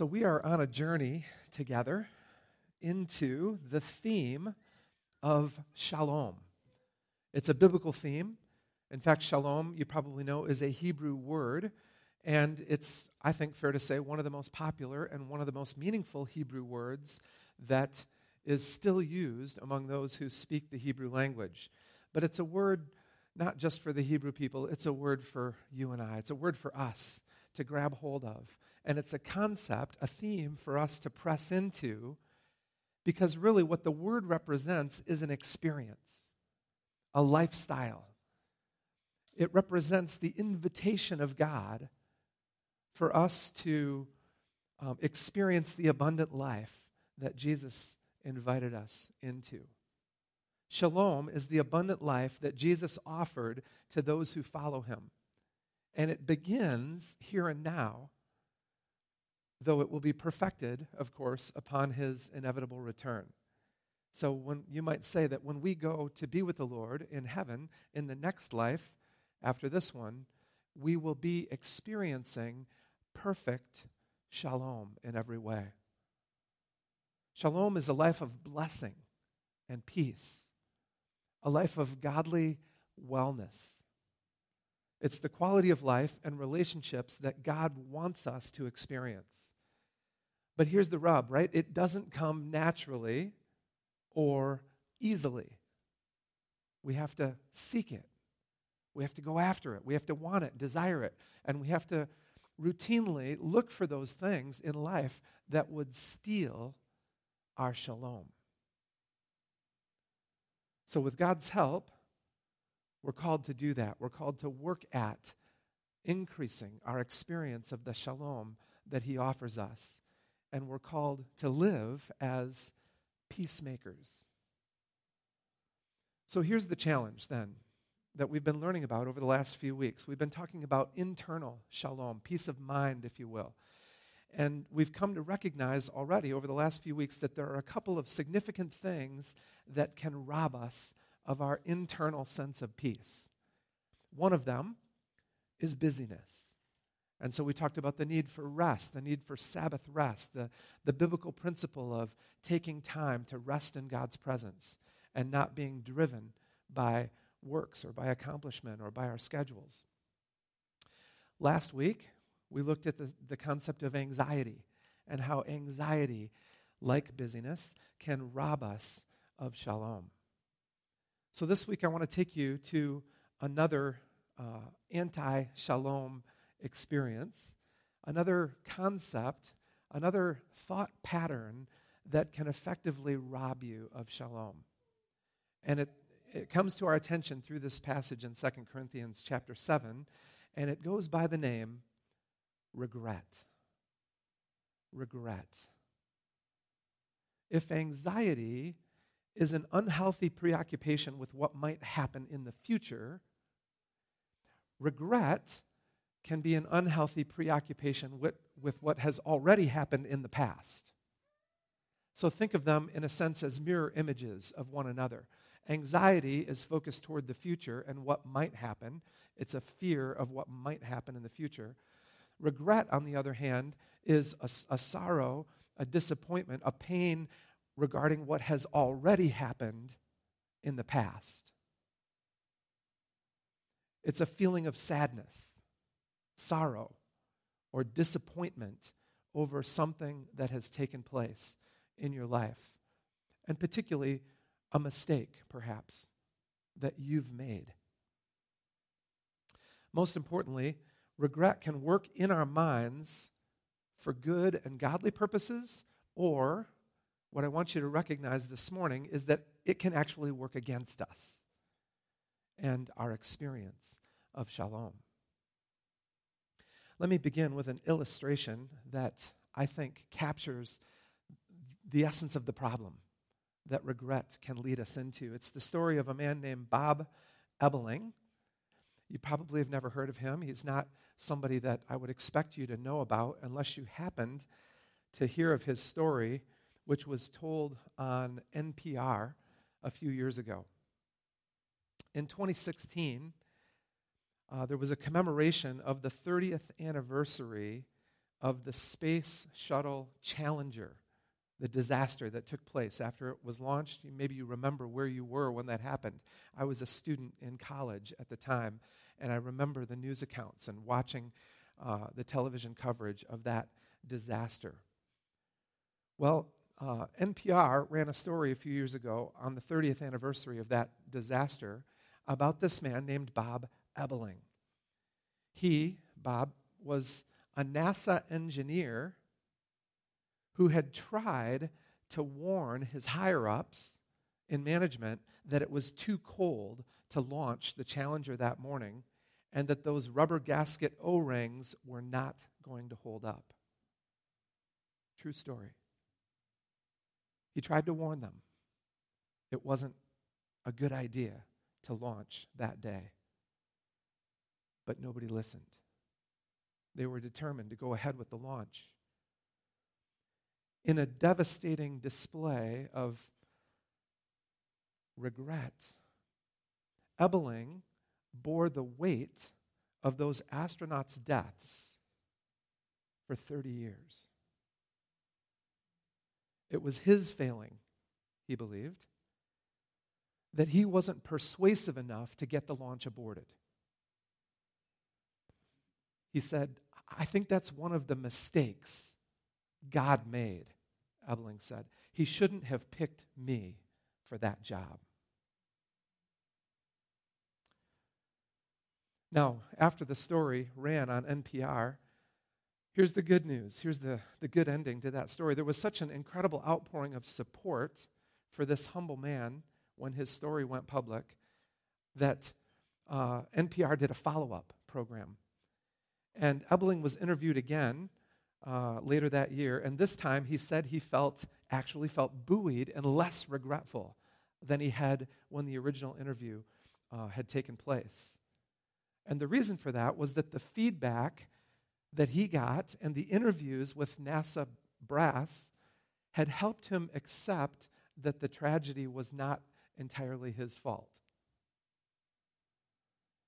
So, we are on a journey together into the theme of shalom. It's a biblical theme. In fact, shalom, you probably know, is a Hebrew word, and it's, I think, fair to say, one of the most popular and one of the most meaningful Hebrew words that is still used among those who speak the Hebrew language. But it's a word not just for the Hebrew people, it's a word for you and I. It's a word for us to grab hold of. And it's a concept, a theme for us to press into because really what the word represents is an experience, a lifestyle. It represents the invitation of God for us to um, experience the abundant life that Jesus invited us into. Shalom is the abundant life that Jesus offered to those who follow him. And it begins here and now though it will be perfected, of course, upon his inevitable return. So when you might say that when we go to be with the Lord in heaven in the next life after this one, we will be experiencing perfect shalom in every way. Shalom is a life of blessing and peace, a life of godly wellness. It's the quality of life and relationships that God wants us to experience. But here's the rub, right? It doesn't come naturally or easily. We have to seek it. We have to go after it. We have to want it, desire it. And we have to routinely look for those things in life that would steal our shalom. So, with God's help, we're called to do that. We're called to work at increasing our experience of the shalom that He offers us and we're called to live as peacemakers. So here's the challenge then that we've been learning about over the last few weeks. We've been talking about internal shalom, peace of mind, if you will. And we've come to recognize already over the last few weeks that there are a couple of significant things that can rob us of our internal sense of peace. One of them is busyness. And so we talked about the need for rest, the need for Sabbath rest, the, the biblical principle of taking time to rest in God's presence and not being driven by works or by accomplishment or by our schedules. Last week, we looked at the, the concept of anxiety and how anxiety, like busyness, can rob us of shalom. So this week, I want to take you to another uh, anti shalom experience, another concept, another thought pattern that can effectively rob you of shalom. And it, it comes to our attention through this passage in 2 Corinthians chapter 7, and it goes by the name regret. Regret. If anxiety is an unhealthy preoccupation with what might happen in the future, regret can be an unhealthy preoccupation with, with what has already happened in the past. So think of them, in a sense, as mirror images of one another. Anxiety is focused toward the future and what might happen, it's a fear of what might happen in the future. Regret, on the other hand, is a, a sorrow, a disappointment, a pain regarding what has already happened in the past. It's a feeling of sadness sorrow or disappointment over something that has taken place in your life, and particularly a mistake, perhaps, that you've made. Most importantly, regret can work in our minds for good and godly purposes, or what I want you to recognize this morning is that it can actually work against us and our experience of shalom. Let me begin with an illustration that I think captures the essence of the problem that regret can lead us into. It's the story of a man named Bob Ebeling. You probably have never heard of him. He's not somebody that I would expect you to know about unless you happened to hear of his story, which was told on NPR a few years ago. In 2016, uh, there was a commemoration of the 30th anniversary of the Space Shuttle Challenger, the disaster that took place after it was launched. Maybe you remember where you were when that happened. I was a student in college at the time, and I remember the news accounts and watching uh, the television coverage of that disaster. Well, uh, NPR ran a story a few years ago on the 30th anniversary of that disaster about this man named Bob Ebeling. He, Bob, was a NASA engineer who had tried to warn his higher ups in management that it was too cold to launch the Challenger that morning and that those rubber gasket O rings were not going to hold up. True story. He tried to warn them. It wasn't a good idea to launch that day. But nobody listened. They were determined to go ahead with the launch. In a devastating display of regret, Ebeling bore the weight of those astronauts' deaths for 30 years. It was his failing, he believed, that he wasn't persuasive enough to get the launch aborted. He said, I think that's one of the mistakes God made, Ebeling said. He shouldn't have picked me for that job. Now, after the story ran on NPR, here's the good news. Here's the, the good ending to that story. There was such an incredible outpouring of support for this humble man when his story went public that uh, NPR did a follow up program. And Ebeling was interviewed again uh, later that year, and this time he said he felt, actually felt buoyed and less regretful than he had when the original interview uh, had taken place. And the reason for that was that the feedback that he got and the interviews with NASA brass had helped him accept that the tragedy was not entirely his fault.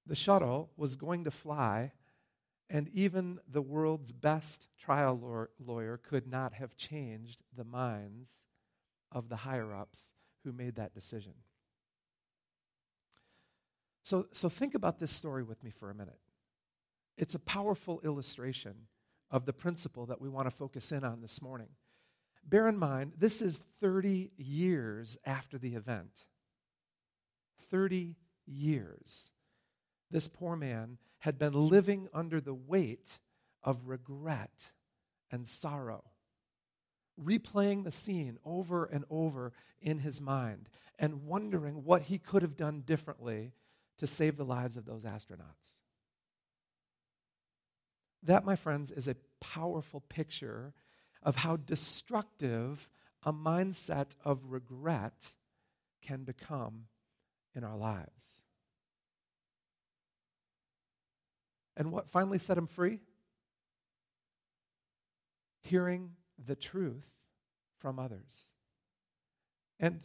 The shuttle was going to fly, and even the world's best trial lawyer could not have changed the minds of the higher ups who made that decision. So, so think about this story with me for a minute. It's a powerful illustration of the principle that we want to focus in on this morning. Bear in mind, this is 30 years after the event. 30 years. This poor man had been living under the weight of regret and sorrow, replaying the scene over and over in his mind and wondering what he could have done differently to save the lives of those astronauts. That, my friends, is a powerful picture of how destructive a mindset of regret can become in our lives. And what finally set him free? Hearing the truth from others. And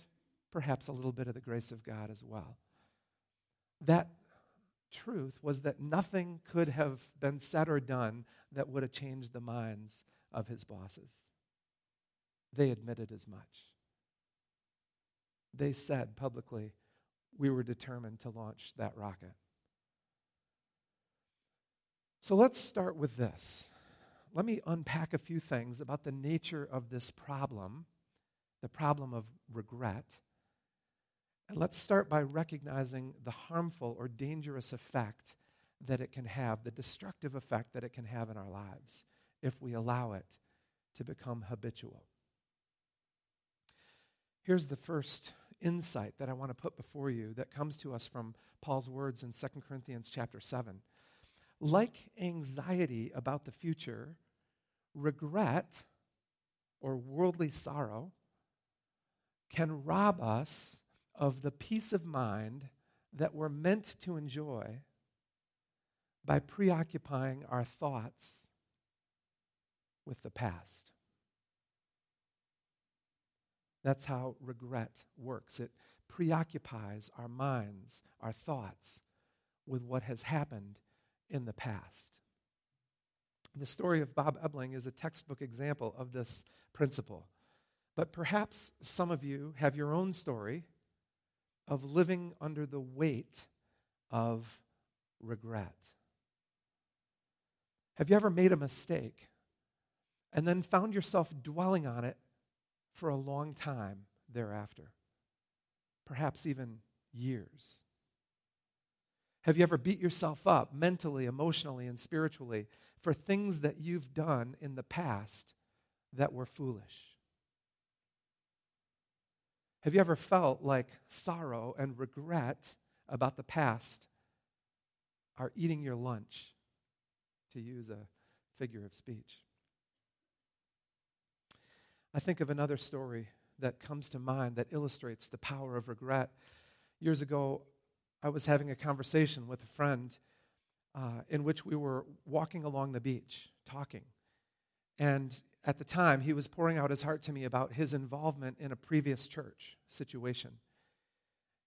perhaps a little bit of the grace of God as well that truth was that nothing could have been said or done that would have changed the minds of his bosses. They admitted as much. They said publicly, we were determined to launch that rocket. So let's start with this. Let me unpack a few things about the nature of this problem, the problem of regret, and let's start by recognizing the harmful or dangerous effect that it can have, the destructive effect that it can have in our lives if we allow it to become habitual. Here's the first insight that I want to put before you that comes to us from Paul's words in 2 Corinthians chapter 7. Like anxiety about the future, regret or worldly sorrow can rob us of the peace of mind that we're meant to enjoy by preoccupying our thoughts with the past. That's how regret works. It preoccupies our minds, our thoughts, with what has happened in the past. The story of Bob Ebeling is a textbook example of this principle. But perhaps some of you have your own story of living under the weight of regret. Have you ever made a mistake and then found yourself dwelling on it for a long time thereafter? Perhaps even years. Have you ever beat yourself up mentally, emotionally, and spiritually for things that you've done in the past that were foolish? Have you ever felt like sorrow and regret about the past are eating your lunch, to use a figure of speech? I think of another story that comes to mind that illustrates the power of regret. Years ago, I was having a conversation with a friend uh, in which we were walking along the beach talking. And at the time, he was pouring out his heart to me about his involvement in a previous church situation.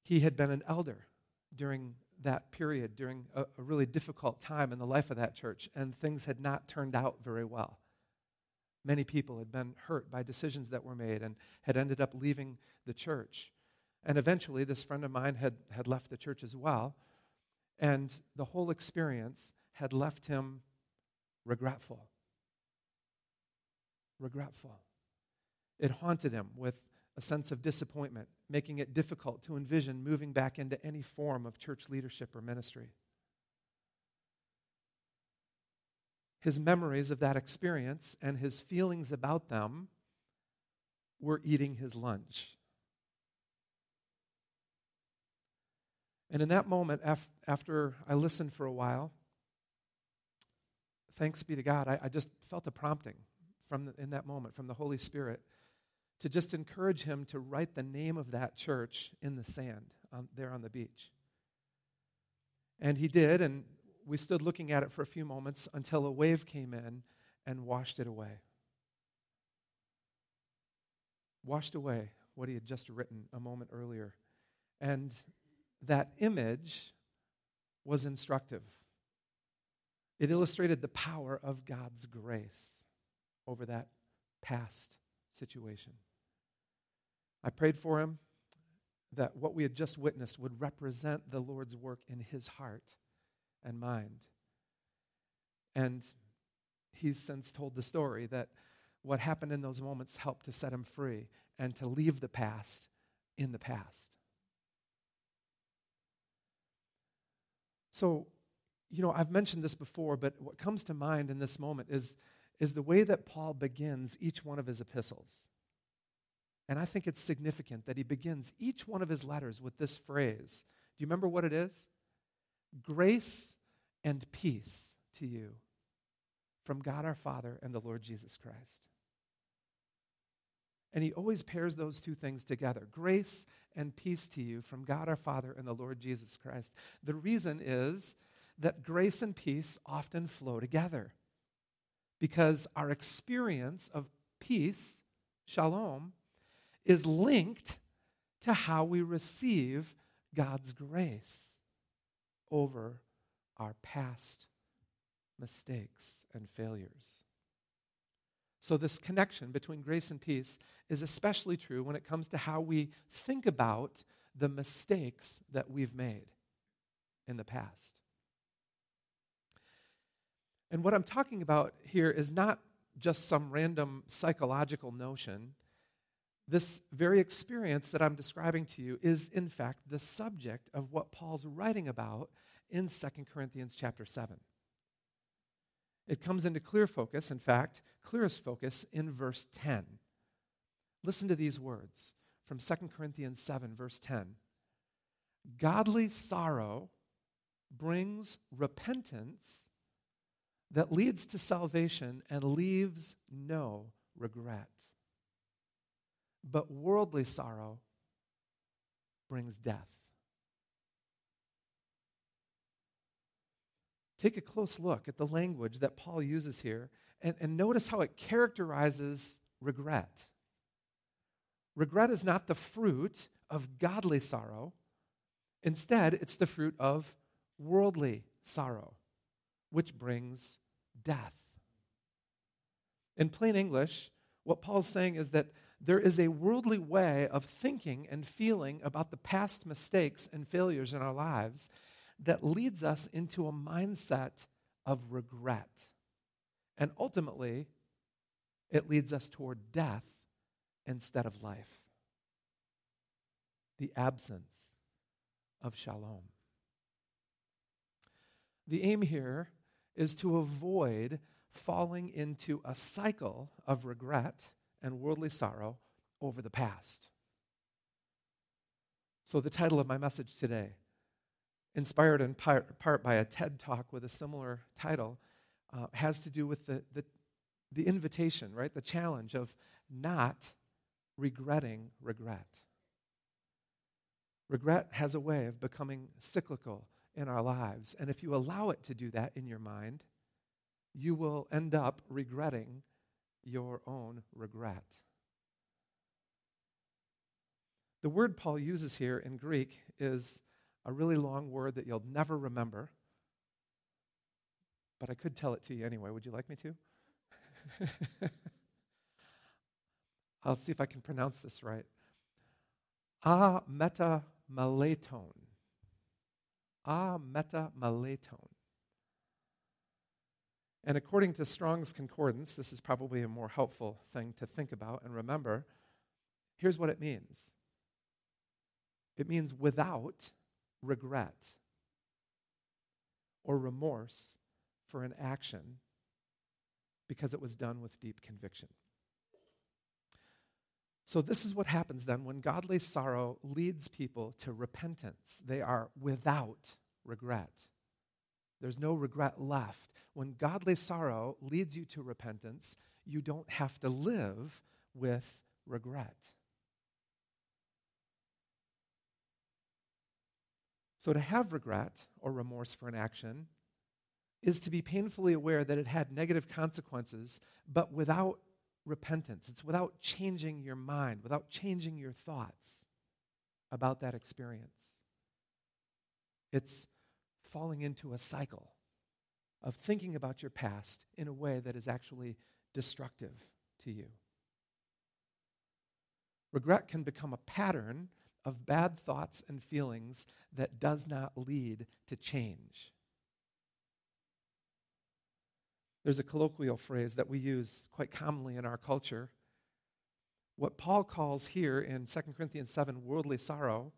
He had been an elder during that period, during a, a really difficult time in the life of that church, and things had not turned out very well. Many people had been hurt by decisions that were made and had ended up leaving the church. And eventually, this friend of mine had, had left the church as well. And the whole experience had left him regretful. Regretful. It haunted him with a sense of disappointment, making it difficult to envision moving back into any form of church leadership or ministry. His memories of that experience and his feelings about them were eating his lunch. And in that moment, af- after I listened for a while, thanks be to God, I, I just felt a prompting from the, in that moment from the Holy Spirit to just encourage him to write the name of that church in the sand on, there on the beach. And he did, and we stood looking at it for a few moments until a wave came in and washed it away. Washed away what he had just written a moment earlier. And that image was instructive. It illustrated the power of God's grace over that past situation. I prayed for him that what we had just witnessed would represent the Lord's work in his heart and mind. And he's since told the story that what happened in those moments helped to set him free and to leave the past in the past. So, you know, I've mentioned this before, but what comes to mind in this moment is, is the way that Paul begins each one of his epistles. And I think it's significant that he begins each one of his letters with this phrase. Do you remember what it is? Grace and peace to you from God our Father and the Lord Jesus Christ. And he always pairs those two things together grace and peace to you from God our Father and the Lord Jesus Christ. The reason is that grace and peace often flow together because our experience of peace, shalom, is linked to how we receive God's grace over our past mistakes and failures. So, this connection between grace and peace is especially true when it comes to how we think about the mistakes that we've made in the past. And what I'm talking about here is not just some random psychological notion. This very experience that I'm describing to you is, in fact, the subject of what Paul's writing about in 2 Corinthians chapter 7. It comes into clear focus, in fact, clearest focus in verse 10. Listen to these words from 2 Corinthians 7, verse 10. Godly sorrow brings repentance that leads to salvation and leaves no regret. But worldly sorrow brings death. Take a close look at the language that Paul uses here and, and notice how it characterizes regret. Regret is not the fruit of godly sorrow, instead, it's the fruit of worldly sorrow, which brings death. In plain English, what Paul's saying is that there is a worldly way of thinking and feeling about the past mistakes and failures in our lives that leads us into a mindset of regret. And ultimately, it leads us toward death instead of life. The absence of shalom. The aim here is to avoid falling into a cycle of regret and worldly sorrow over the past. So, the title of my message today, inspired in part, by a TED talk with a similar title, uh, has to do with the, the, the invitation, right? The challenge of not regretting regret. Regret has a way of becoming cyclical in our lives. And if you allow it to do that in your mind, you will end up regretting your own regret. The word Paul uses here in Greek is a really long word that you'll never remember. But I could tell it to you anyway. Would you like me to? I'll see if I can pronounce this right. A meta maleton. A meta maleton. And according to Strong's Concordance, this is probably a more helpful thing to think about and remember. Here's what it means it means without regret or remorse for an action because it was done with deep conviction. So, this is what happens then when godly sorrow leads people to repentance. They are without regret. There's no regret left. When godly sorrow leads you to repentance, you don't have to live with regret. So, to have regret or remorse for an action is to be painfully aware that it had negative consequences, but without repentance. It's without changing your mind, without changing your thoughts about that experience. It's falling into a cycle of thinking about your past in a way that is actually destructive to you. Regret can become a pattern of bad thoughts and feelings that does not lead to change. There's a colloquial phrase that we use quite commonly in our culture. What Paul calls here in 2 Corinthians 7 worldly sorrow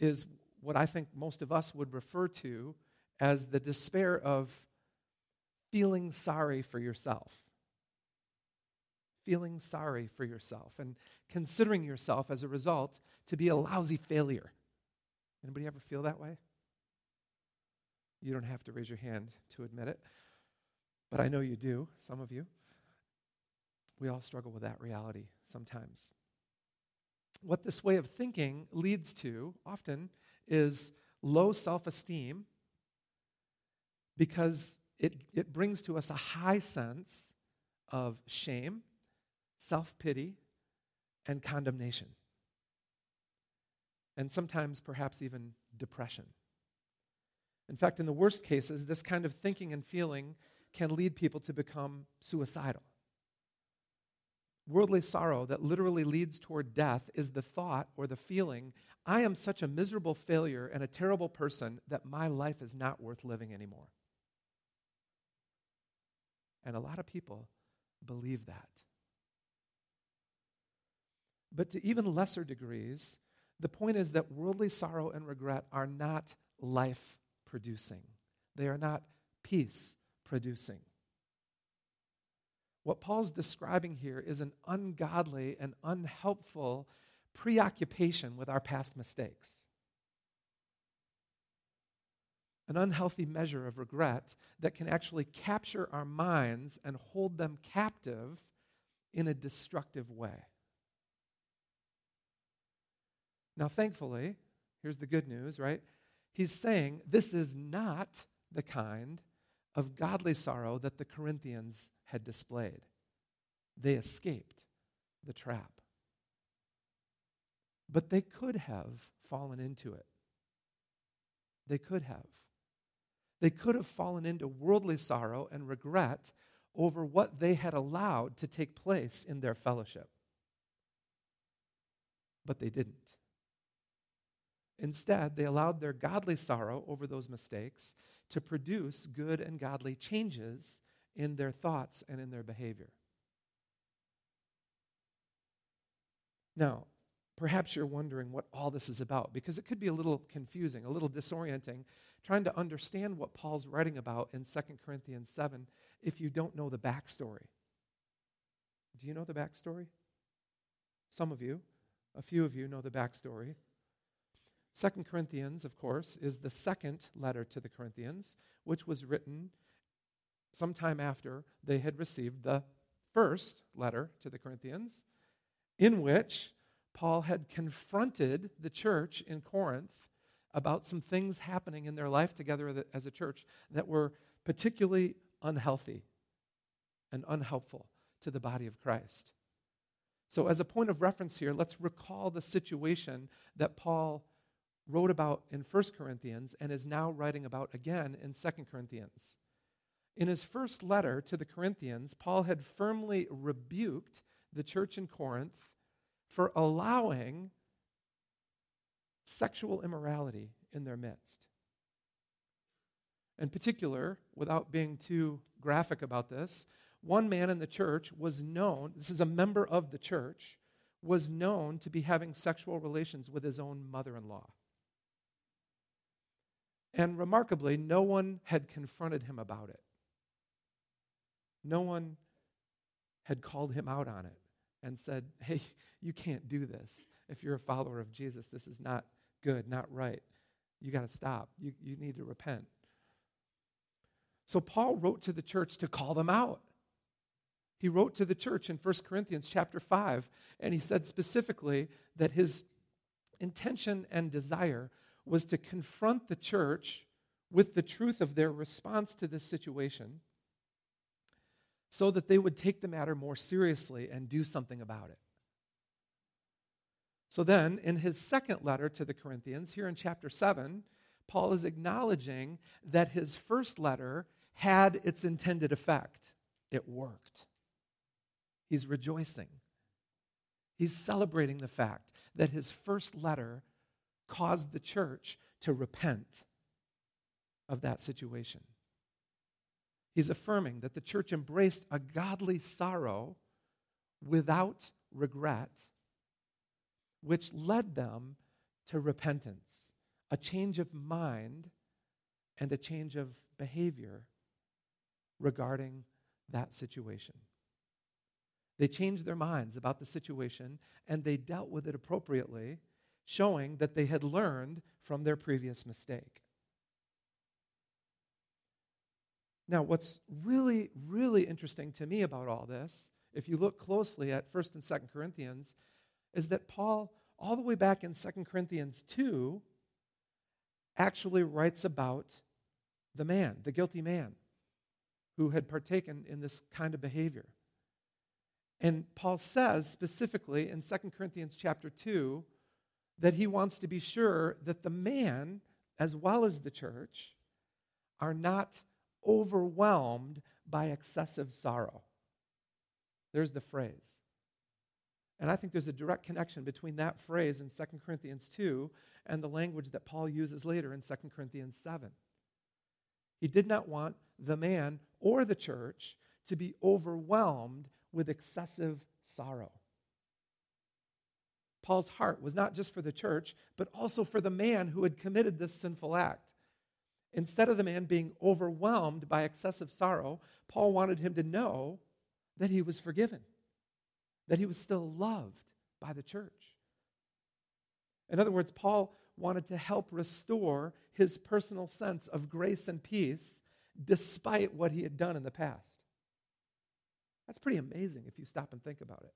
is what I think most of us would refer to as the despair of feeling sorry for yourself. Feeling sorry for yourself and considering yourself as a result to be a lousy failure. Anybody ever feel that way? You don't have to raise your hand to admit it, but I know you do, some of you. We all struggle with that reality sometimes. What this way of thinking leads to often is low self esteem because it, it brings to us a high sense of shame, self pity, and condemnation. And sometimes, perhaps, even depression. In fact, in the worst cases, this kind of thinking and feeling can lead people to become suicidal. Worldly sorrow that literally leads toward death is the thought or the feeling I am such a miserable failure and a terrible person that my life is not worth living anymore. And a lot of people believe that. But to even lesser degrees, the point is that worldly sorrow and regret are not life producing, they are not peace producing. What Paul's describing here is an ungodly and unhelpful preoccupation with our past mistakes an unhealthy measure of regret that can actually capture our minds and hold them captive in a destructive way. Now, thankfully, here's the good news, right? He's saying this is not the kind of godly sorrow that the Corinthians had displayed. They escaped the trap. But they could have fallen into it. They could have. They could have fallen into worldly sorrow and regret over what they had allowed to take place in their fellowship. But they didn't. Instead, they allowed their godly sorrow over those mistakes to produce good and godly changes in their thoughts and in their behavior. Now, perhaps you're wondering what all this is about because it could be a little confusing, a little disorienting, trying to understand what Paul's writing about in 2 Corinthians 7 if you don't know the backstory. Do you know the backstory? Some of you, a few of you know the backstory. Second Corinthians, of course, is the second letter to the Corinthians, which was written sometime after they had received the first letter to the Corinthians, in which Paul had confronted the church in Corinth about some things happening in their life together as a church that were particularly unhealthy and unhelpful to the body of Christ. So, as a point of reference here, let's recall the situation that Paul wrote about in 1 Corinthians and is now writing about again in 2 Corinthians. In his first letter to the Corinthians, Paul had firmly rebuked the church in Corinth for allowing sexual immorality in their midst. In particular, without being too graphic about this, one man in the church was known, this is a member of the church, was known to be having sexual relations with his own mother in law. And remarkably, no one had confronted him about it. No one had called him out on it and said, hey, you can't do this. If you're a follower of Jesus, this is not good, not right. You got to stop. You, you need to repent. So Paul wrote to the church to call them out. He wrote to the church in 1 Corinthians chapter 5, and he said specifically that his intention and desire was to confront the church with the truth of their response to this situation so that they would take the matter more seriously and do something about it. So then, in his second letter to the Corinthians, here in chapter 7, Paul is acknowledging that his first letter had its intended effect. It worked. He's rejoicing. He's celebrating the fact that his first letter caused the church to repent of that situation. He's affirming that the church embraced a godly sorrow without regret, which led them to repentance, a change of mind, and a change of behavior regarding that situation. They changed their minds about the situation and they dealt with it appropriately showing that they had learned from their previous mistake. Now, what's really, really interesting to me about all this, if you look closely at 1st and 2nd Corinthians, is that Paul, all the way back in 2nd Corinthians 2, actually writes about the man, the guilty man, who had partaken in this kind of behavior. And Paul says specifically in 2 Corinthians chapter 2 that he wants to be sure that the man, as well as the church, are not overwhelmed by excessive sorrow. There's the phrase. And I think there's a direct connection between that phrase in 2 Corinthians 2 and the language that Paul uses later in 2 Corinthians 7. He did not want the man or the church to be overwhelmed with excessive sorrow. Paul's heart was not just for the church, but also for the man who had committed this sinful act. Instead of the man being overwhelmed by excessive sorrow, Paul wanted him to know that he was forgiven, that he was still loved by the church. In other words, Paul wanted to help restore his personal sense of grace and peace despite what he had done in the past. That's pretty amazing if you stop and think about it.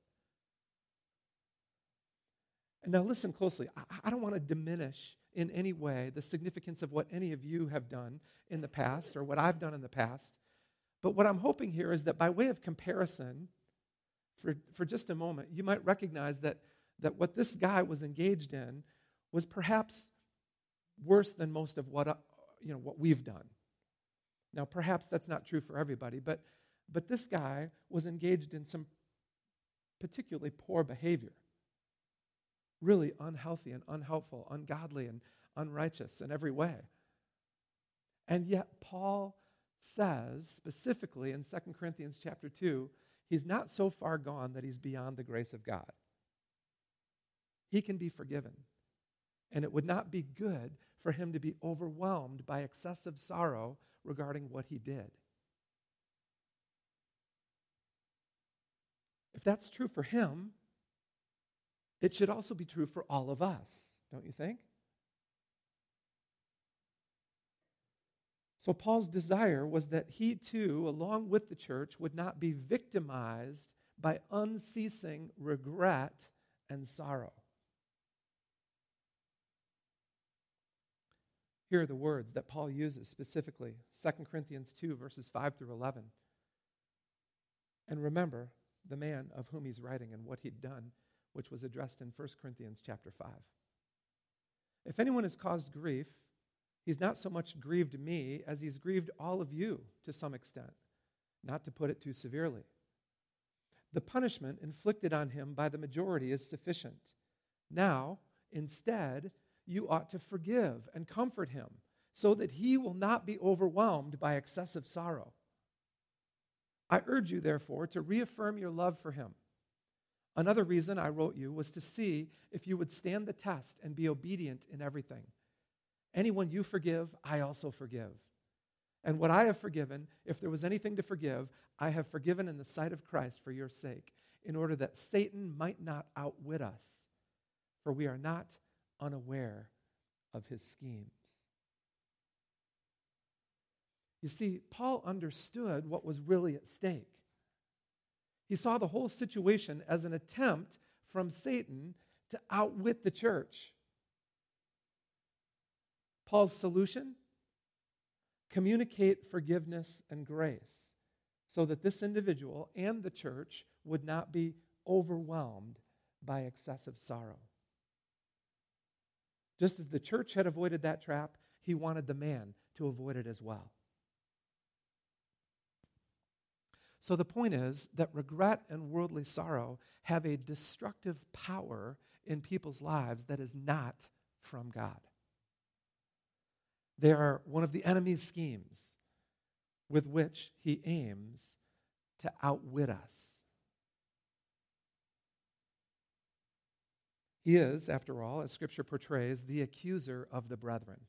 Now listen closely. I, I don't want to diminish in any way the significance of what any of you have done in the past or what I've done in the past. But what I'm hoping here is that by way of comparison, for, for just a moment, you might recognize that, that what this guy was engaged in was perhaps worse than most of what, uh, you know, what we've done. Now, perhaps that's not true for everybody, but But this guy was engaged in some particularly poor behavior. Really unhealthy and unhelpful, ungodly and unrighteous in every way. And yet, Paul says specifically in 2 Corinthians chapter 2, he's not so far gone that he's beyond the grace of God. He can be forgiven. And it would not be good for him to be overwhelmed by excessive sorrow regarding what he did. If that's true for him, it should also be true for all of us, don't you think? So, Paul's desire was that he too, along with the church, would not be victimized by unceasing regret and sorrow. Here are the words that Paul uses specifically 2 Corinthians 2, verses 5 through 11. And remember the man of whom he's writing and what he'd done, which was addressed in 1 Corinthians chapter 5. If anyone has caused grief, he's not so much grieved me as he's grieved all of you to some extent, not to put it too severely. The punishment inflicted on him by the majority is sufficient. Now, instead, you ought to forgive and comfort him so that he will not be overwhelmed by excessive sorrow. I urge you, therefore, to reaffirm your love for him. Another reason I wrote you was to see if you would stand the test and be obedient in everything. Anyone you forgive, I also forgive. And what I have forgiven, if there was anything to forgive, I have forgiven in the sight of Christ for your sake, in order that Satan might not outwit us. For we are not unaware of his schemes. You see, Paul understood what was really at stake. He saw the whole situation as an attempt from Satan to outwit the church. Paul's solution? Communicate forgiveness and grace so that this individual and the church would not be overwhelmed by excessive sorrow. Just as the church had avoided that trap, he wanted the man to avoid it as well. So the point is that regret and worldly sorrow have a destructive power in people's lives that is not from God. They are one of the enemy's schemes with which he aims to outwit us. He is, after all, as Scripture portrays, the accuser of the brethren.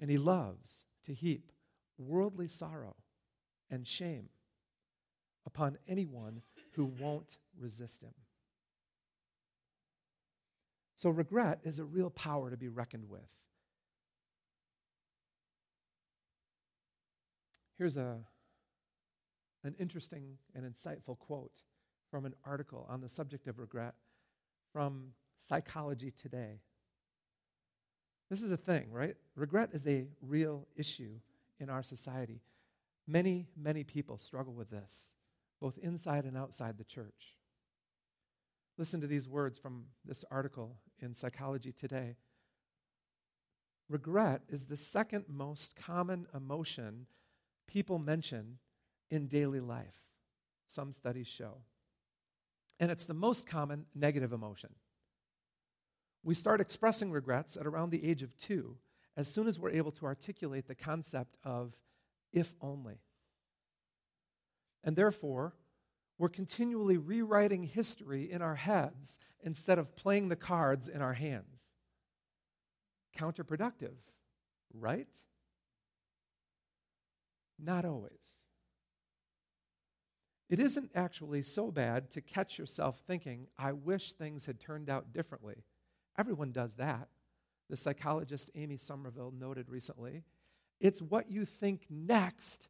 And he loves to heap worldly sorrow and shame upon anyone who won't resist him. So, regret is a real power to be reckoned with. Here's a, an interesting and insightful quote from an article on the subject of regret from Psychology Today. This is a thing, right? Regret is a real issue in our society. Many, many people struggle with this, both inside and outside the church. Listen to these words from this article in Psychology Today. Regret is the second most common emotion people mention in daily life, some studies show. And it's the most common negative emotion. We start expressing regrets at around the age of two, as soon as we're able to articulate the concept of if only. And therefore, we're continually rewriting history in our heads instead of playing the cards in our hands. Counterproductive, right? Not always. It isn't actually so bad to catch yourself thinking, I wish things had turned out differently. Everyone does that. The psychologist Amy Summerville noted recently. It's what you think next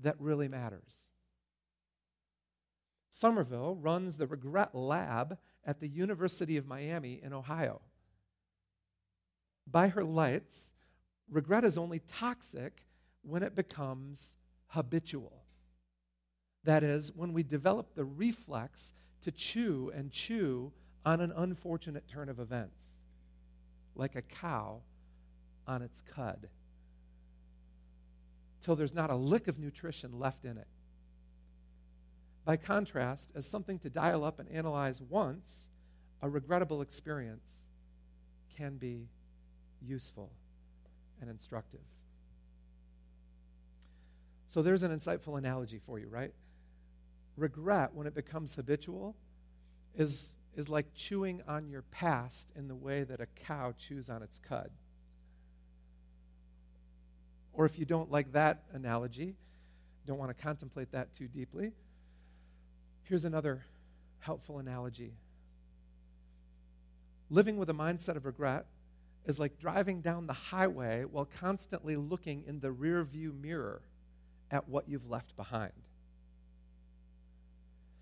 that really matters. Summerville runs the Regret Lab at the University of Miami in Ohio. By her lights, regret is only toxic when it becomes habitual. That is, when we develop the reflex to chew and chew on an unfortunate turn of events, like a cow on its cud. Till there's not a lick of nutrition left in it. By contrast, as something to dial up and analyze once, a regrettable experience can be useful and instructive. So there's an insightful analogy for you, right? Regret, when it becomes habitual, is, is like chewing on your past in the way that a cow chews on its cud. Or if you don't like that analogy, don't want to contemplate that too deeply, here's another helpful analogy. Living with a mindset of regret is like driving down the highway while constantly looking in the rear view mirror at what you've left behind.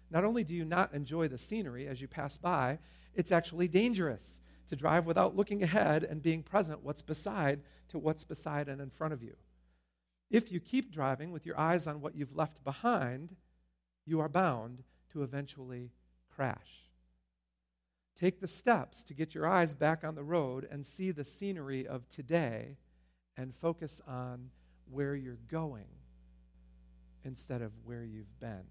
Not only do you not enjoy the scenery as you pass by, it's actually dangerous to drive without looking ahead and being present what's beside to what's beside and in front of you. If you keep driving with your eyes on what you've left behind, you are bound to eventually crash. Take the steps to get your eyes back on the road and see the scenery of today and focus on where you're going instead of where you've been.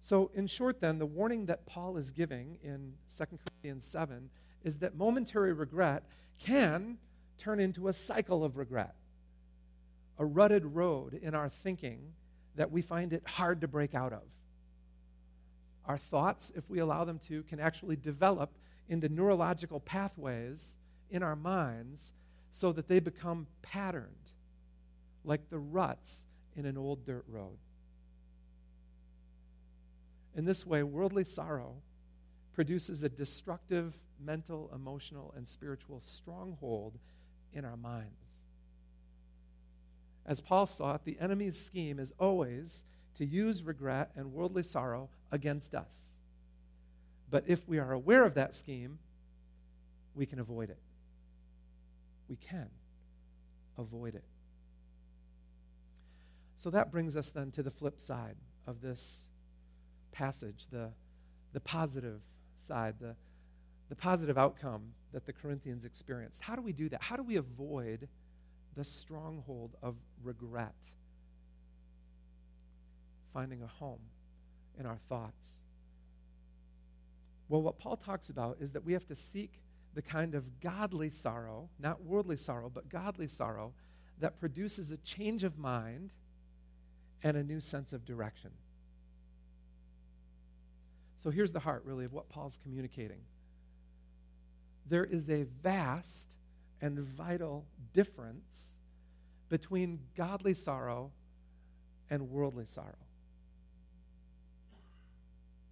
So, in short, then, the warning that Paul is giving in 2 Corinthians 7 is that momentary regret can turn into a cycle of regret, a rutted road in our thinking that we find it hard to break out of. Our thoughts, if we allow them to, can actually develop into neurological pathways in our minds so that they become patterned, like the ruts in an old dirt road. In this way, worldly sorrow produces a destructive mental, emotional, and spiritual stronghold in our minds. As Paul saw it, the enemy's scheme is always to use regret and worldly sorrow against us. But if we are aware of that scheme, we can avoid it. We can avoid it. So that brings us then to the flip side of this passage, the, the positive side, the, the positive outcome that the Corinthians experienced. How do we do that? How do we avoid the stronghold of regret finding a home in our thoughts? Well, what Paul talks about is that we have to seek the kind of godly sorrow, not worldly sorrow, but godly sorrow that produces a change of mind and a new sense of direction. So here's the heart, really, of what Paul's communicating there is a vast and vital difference between godly sorrow and worldly sorrow.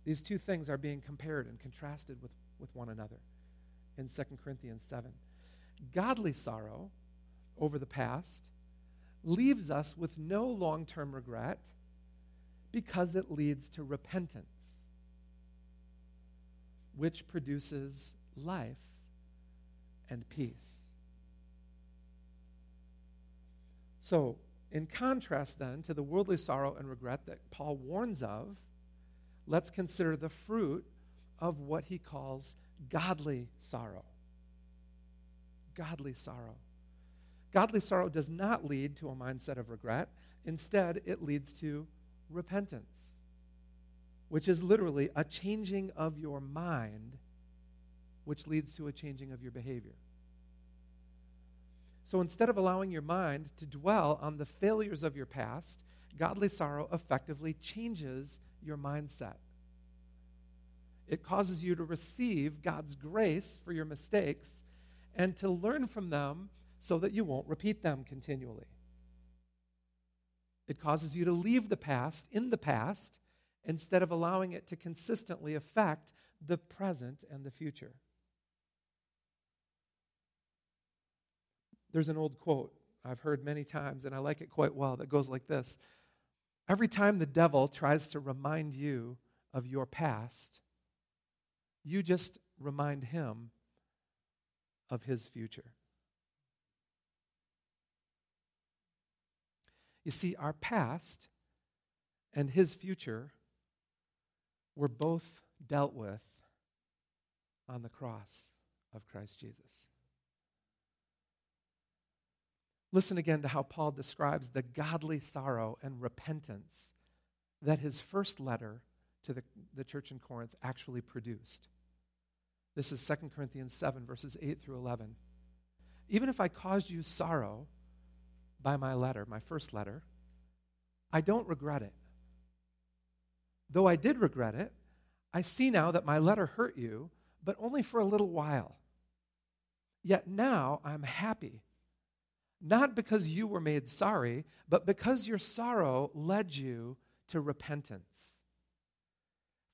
These two things are being compared and contrasted with, with one another in 2 Corinthians 7. Godly sorrow over the past leaves us with no long term regret because it leads to repentance, which produces life and peace. So, in contrast then to the worldly sorrow and regret that Paul warns of, let's consider the fruit of what he calls godly sorrow. Godly sorrow. Godly sorrow does not lead to a mindset of regret. Instead, it leads to repentance, which is literally a changing of your mind which leads to a changing of your behavior. So instead of allowing your mind to dwell on the failures of your past, godly sorrow effectively changes your mindset. It causes you to receive God's grace for your mistakes and to learn from them so that you won't repeat them continually. It causes you to leave the past in the past instead of allowing it to consistently affect the present and the future. There's an old quote I've heard many times, and I like it quite well, that goes like this Every time the devil tries to remind you of your past, you just remind him of his future. You see, our past and his future were both dealt with on the cross of Christ Jesus. Listen again to how Paul describes the godly sorrow and repentance that his first letter to the, the church in Corinth actually produced. This is 2 Corinthians 7, verses 8 through 11. Even if I caused you sorrow by my letter, my first letter, I don't regret it. Though I did regret it, I see now that my letter hurt you, but only for a little while. Yet now I'm happy. Not because you were made sorry, but because your sorrow led you to repentance.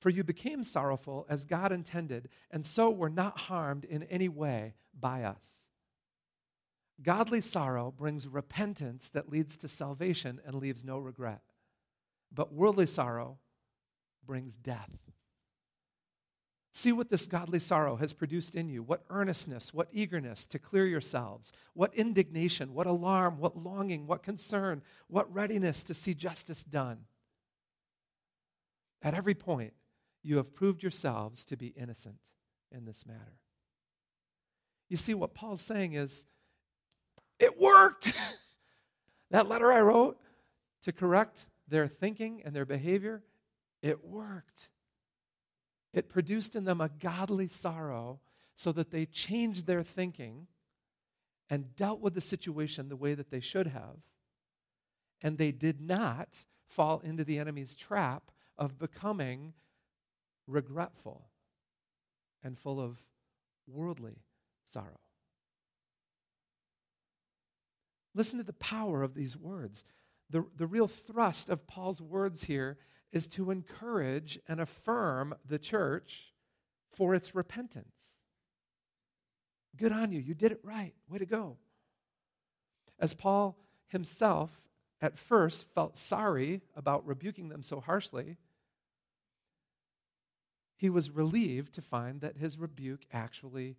For you became sorrowful as God intended, and so were not harmed in any way by us. Godly sorrow brings repentance that leads to salvation and leaves no regret. But worldly sorrow brings death. See what this godly sorrow has produced in you what earnestness, what eagerness to clear yourselves, what indignation, what alarm, what longing, what concern, what readiness to see justice done. At every point, you have proved yourselves to be innocent in this matter. You see, what Paul's saying is, it worked. that letter I wrote to correct their thinking and their behavior, it worked. It produced in them a godly sorrow so that they changed their thinking and dealt with the situation the way that they should have. And they did not fall into the enemy's trap of becoming regretful and full of worldly sorrow. Listen to the power of these words. The, the real thrust of Paul's words here is to encourage and affirm the church for its repentance. Good on you. You did it right. Way to go. As Paul himself at first felt sorry about rebuking them so harshly, he was relieved to find that his rebuke actually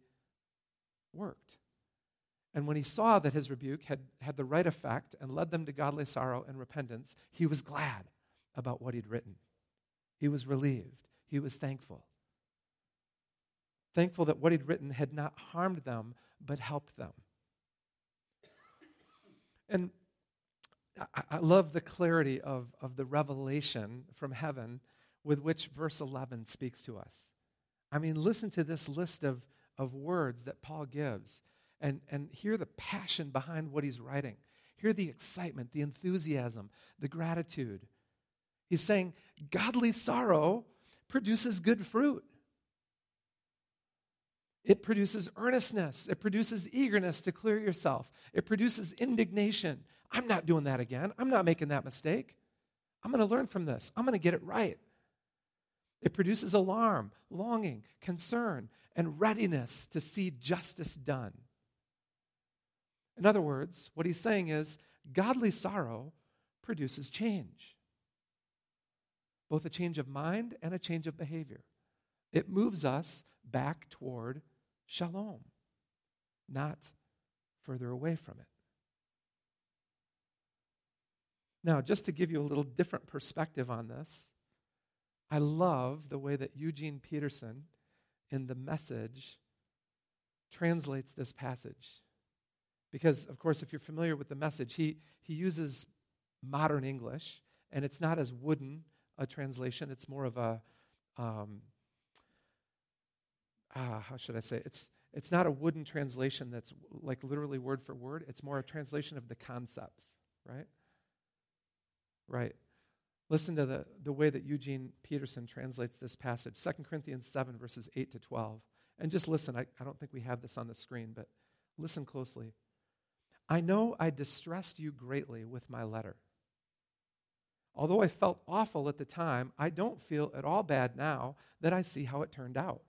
worked. And when he saw that his rebuke had had the right effect and led them to godly sorrow and repentance, he was glad about what he'd written. He was relieved. He was thankful. Thankful that what he'd written had not harmed them, but helped them. And I, I love the clarity of, of the revelation from heaven with which verse 11 speaks to us. I mean, listen to this list of, of words that Paul gives and, and hear the passion behind what he's writing. Hear the excitement, the enthusiasm, the gratitude. He's saying, godly sorrow produces good fruit. It produces earnestness. It produces eagerness to clear yourself. It produces indignation. I'm not doing that again. I'm not making that mistake. I'm going to learn from this. I'm going to get it right. It produces alarm, longing, concern, and readiness to see justice done. In other words, what he's saying is godly sorrow produces change both a change of mind and a change of behavior. It moves us back toward shalom, not further away from it. Now, just to give you a little different perspective on this, I love the way that Eugene Peterson in the message translates this passage. Because, of course, if you're familiar with the message, he, he uses modern English, and it's not as wooden a translation. It's more of a, um, ah, how should I say? It's, it's not a wooden translation that's like literally word for word. It's more a translation of the concepts, right? Right. Listen to the, the way that Eugene Peterson translates this passage 2 Corinthians 7, verses 8 to 12. And just listen. I, I don't think we have this on the screen, but listen closely. I know I distressed you greatly with my letter. Although I felt awful at the time, I don't feel at all bad now that I see how it turned out.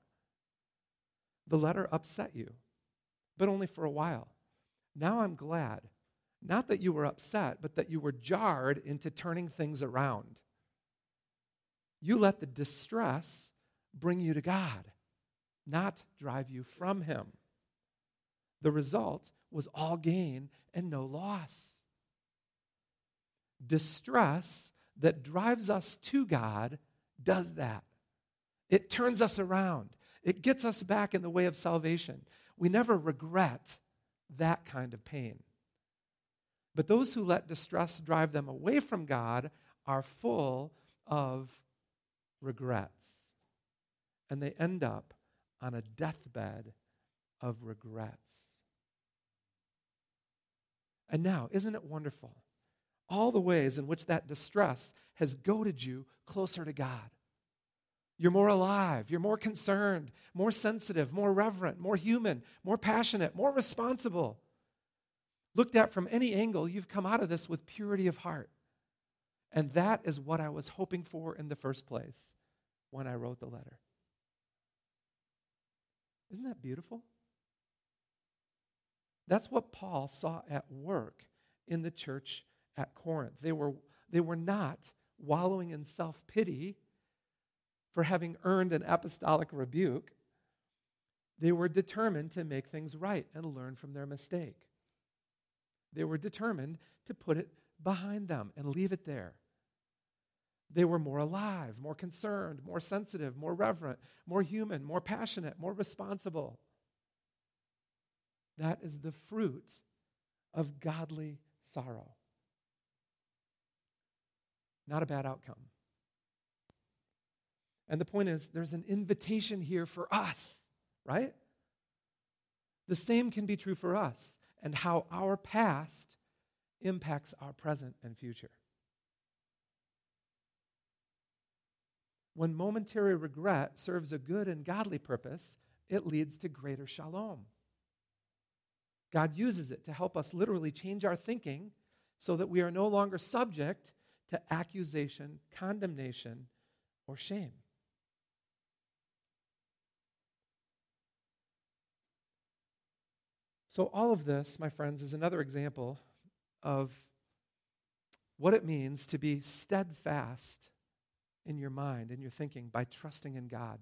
The letter upset you, but only for a while. Now I'm glad, not that you were upset, but that you were jarred into turning things around. You let the distress bring you to God, not drive you from Him. The result was all gain and no loss. Distress that drives us to God does that. It turns us around, it gets us back in the way of salvation. We never regret that kind of pain. But those who let distress drive them away from God are full of regrets. And they end up on a deathbed of regrets. And now, isn't it wonderful? All the ways in which that distress has goaded you closer to God. You're more alive, you're more concerned, more sensitive, more reverent, more human, more passionate, more responsible. Looked at from any angle, you've come out of this with purity of heart. And that is what I was hoping for in the first place when I wrote the letter. Isn't that beautiful? That's what Paul saw at work in the church at Corinth. They were, they were not wallowing in self pity for having earned an apostolic rebuke. They were determined to make things right and learn from their mistake. They were determined to put it behind them and leave it there. They were more alive, more concerned, more sensitive, more reverent, more human, more passionate, more responsible. That is the fruit of godly sorrow. Not a bad outcome. And the point is, there's an invitation here for us, right? The same can be true for us and how our past impacts our present and future. When momentary regret serves a good and godly purpose, it leads to greater shalom. God uses it to help us literally change our thinking so that we are no longer subject to accusation, condemnation, or shame. So, all of this, my friends, is another example of what it means to be steadfast in your mind, in your thinking, by trusting in God.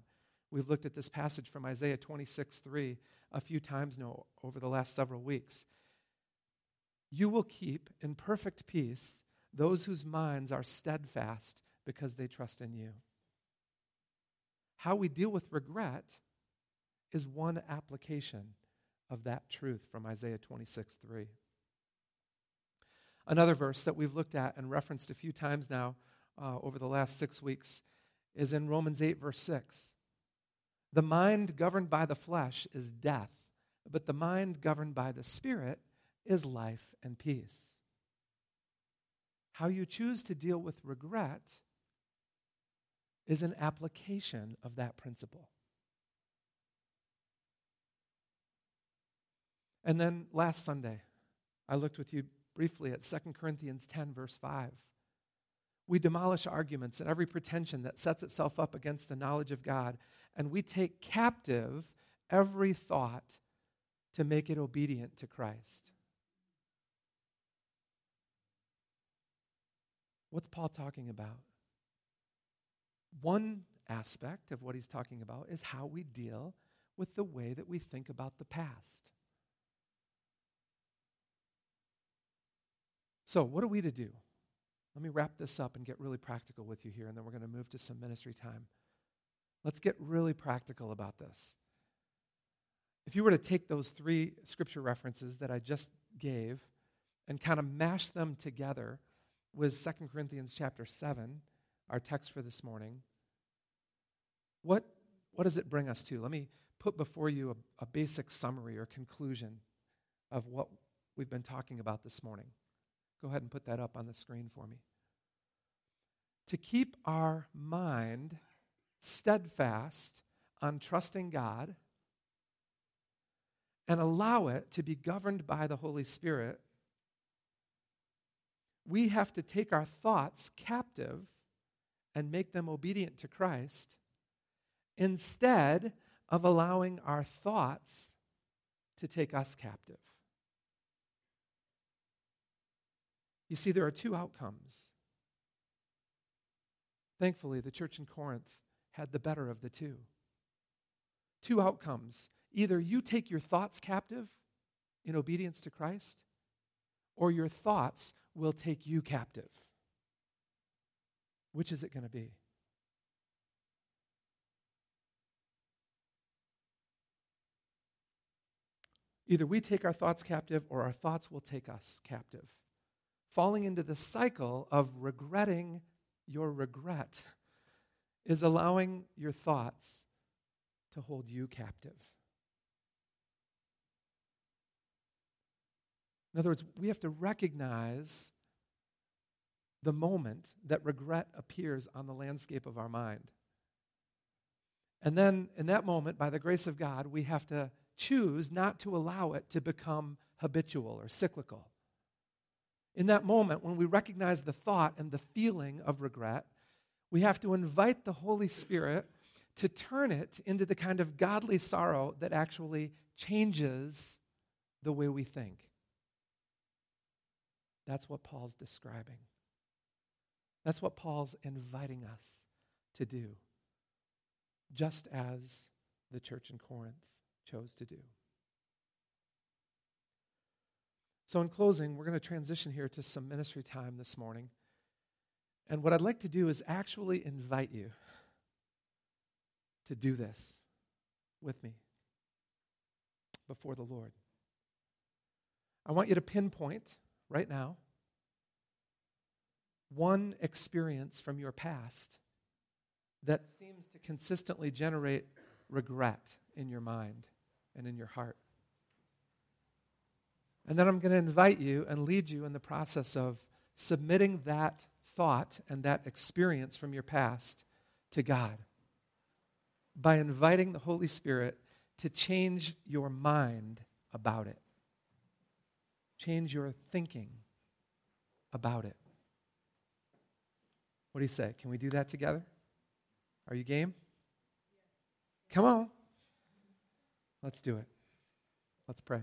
We've looked at this passage from Isaiah 26 3 a few times now over the last several weeks. You will keep in perfect peace those whose minds are steadfast because they trust in you. How we deal with regret is one application of that truth from Isaiah 26 3. Another verse that we've looked at and referenced a few times now uh, over the last six weeks is in Romans 8, verse 6. The mind governed by the flesh is death, but the mind governed by the Spirit is life and peace. How you choose to deal with regret is an application of that principle. And then last Sunday, I looked with you briefly at 2 Corinthians 10, verse 5. We demolish arguments and every pretension that sets itself up against the knowledge of God, and we take captive every thought to make it obedient to Christ. What's Paul talking about? One aspect of what he's talking about is how we deal with the way that we think about the past. So, what are we to do? Let me wrap this up and get really practical with you here, and then we're going to move to some ministry time. Let's get really practical about this. If you were to take those three scripture references that I just gave and kind of mash them together with 2 Corinthians chapter 7, our text for this morning, what, what does it bring us to? Let me put before you a, a basic summary or conclusion of what we've been talking about this morning. Go ahead and put that up on the screen for me. To keep our mind steadfast on trusting God and allow it to be governed by the Holy Spirit, we have to take our thoughts captive and make them obedient to Christ instead of allowing our thoughts to take us captive. You see, there are two outcomes. Thankfully, the church in Corinth had the better of the two. Two outcomes. Either you take your thoughts captive in obedience to Christ, or your thoughts will take you captive. Which is it going to be? Either we take our thoughts captive or our thoughts will take us captive. falling into the cycle of regretting your regret is allowing your thoughts to hold you captive. In other words, we have to recognize the moment that regret appears on the landscape of our mind. And then, in that moment, by the grace of God, we have to choose not to allow it to become habitual or cyclical. In that moment, when we recognize the thought and the feeling of regret, we have to invite the Holy Spirit to turn it into the kind of godly sorrow that actually changes the way we think. That's what Paul's describing. That's what Paul's inviting us to do, just as the church in Corinth chose to do. So, in closing, we're going to transition here to some ministry time this morning. And what I'd like to do is actually invite you to do this with me before the Lord. I want you to pinpoint right now one experience from your past that seems to consistently generate regret in your mind and in your heart. And then I'm going to invite you and lead you in the process of submitting that thought and that experience from your past to God by inviting the Holy Spirit to change your mind about it, change your thinking about it. What do you say? Can we do that together? Are you game? Come on. Let's do it. Let's pray.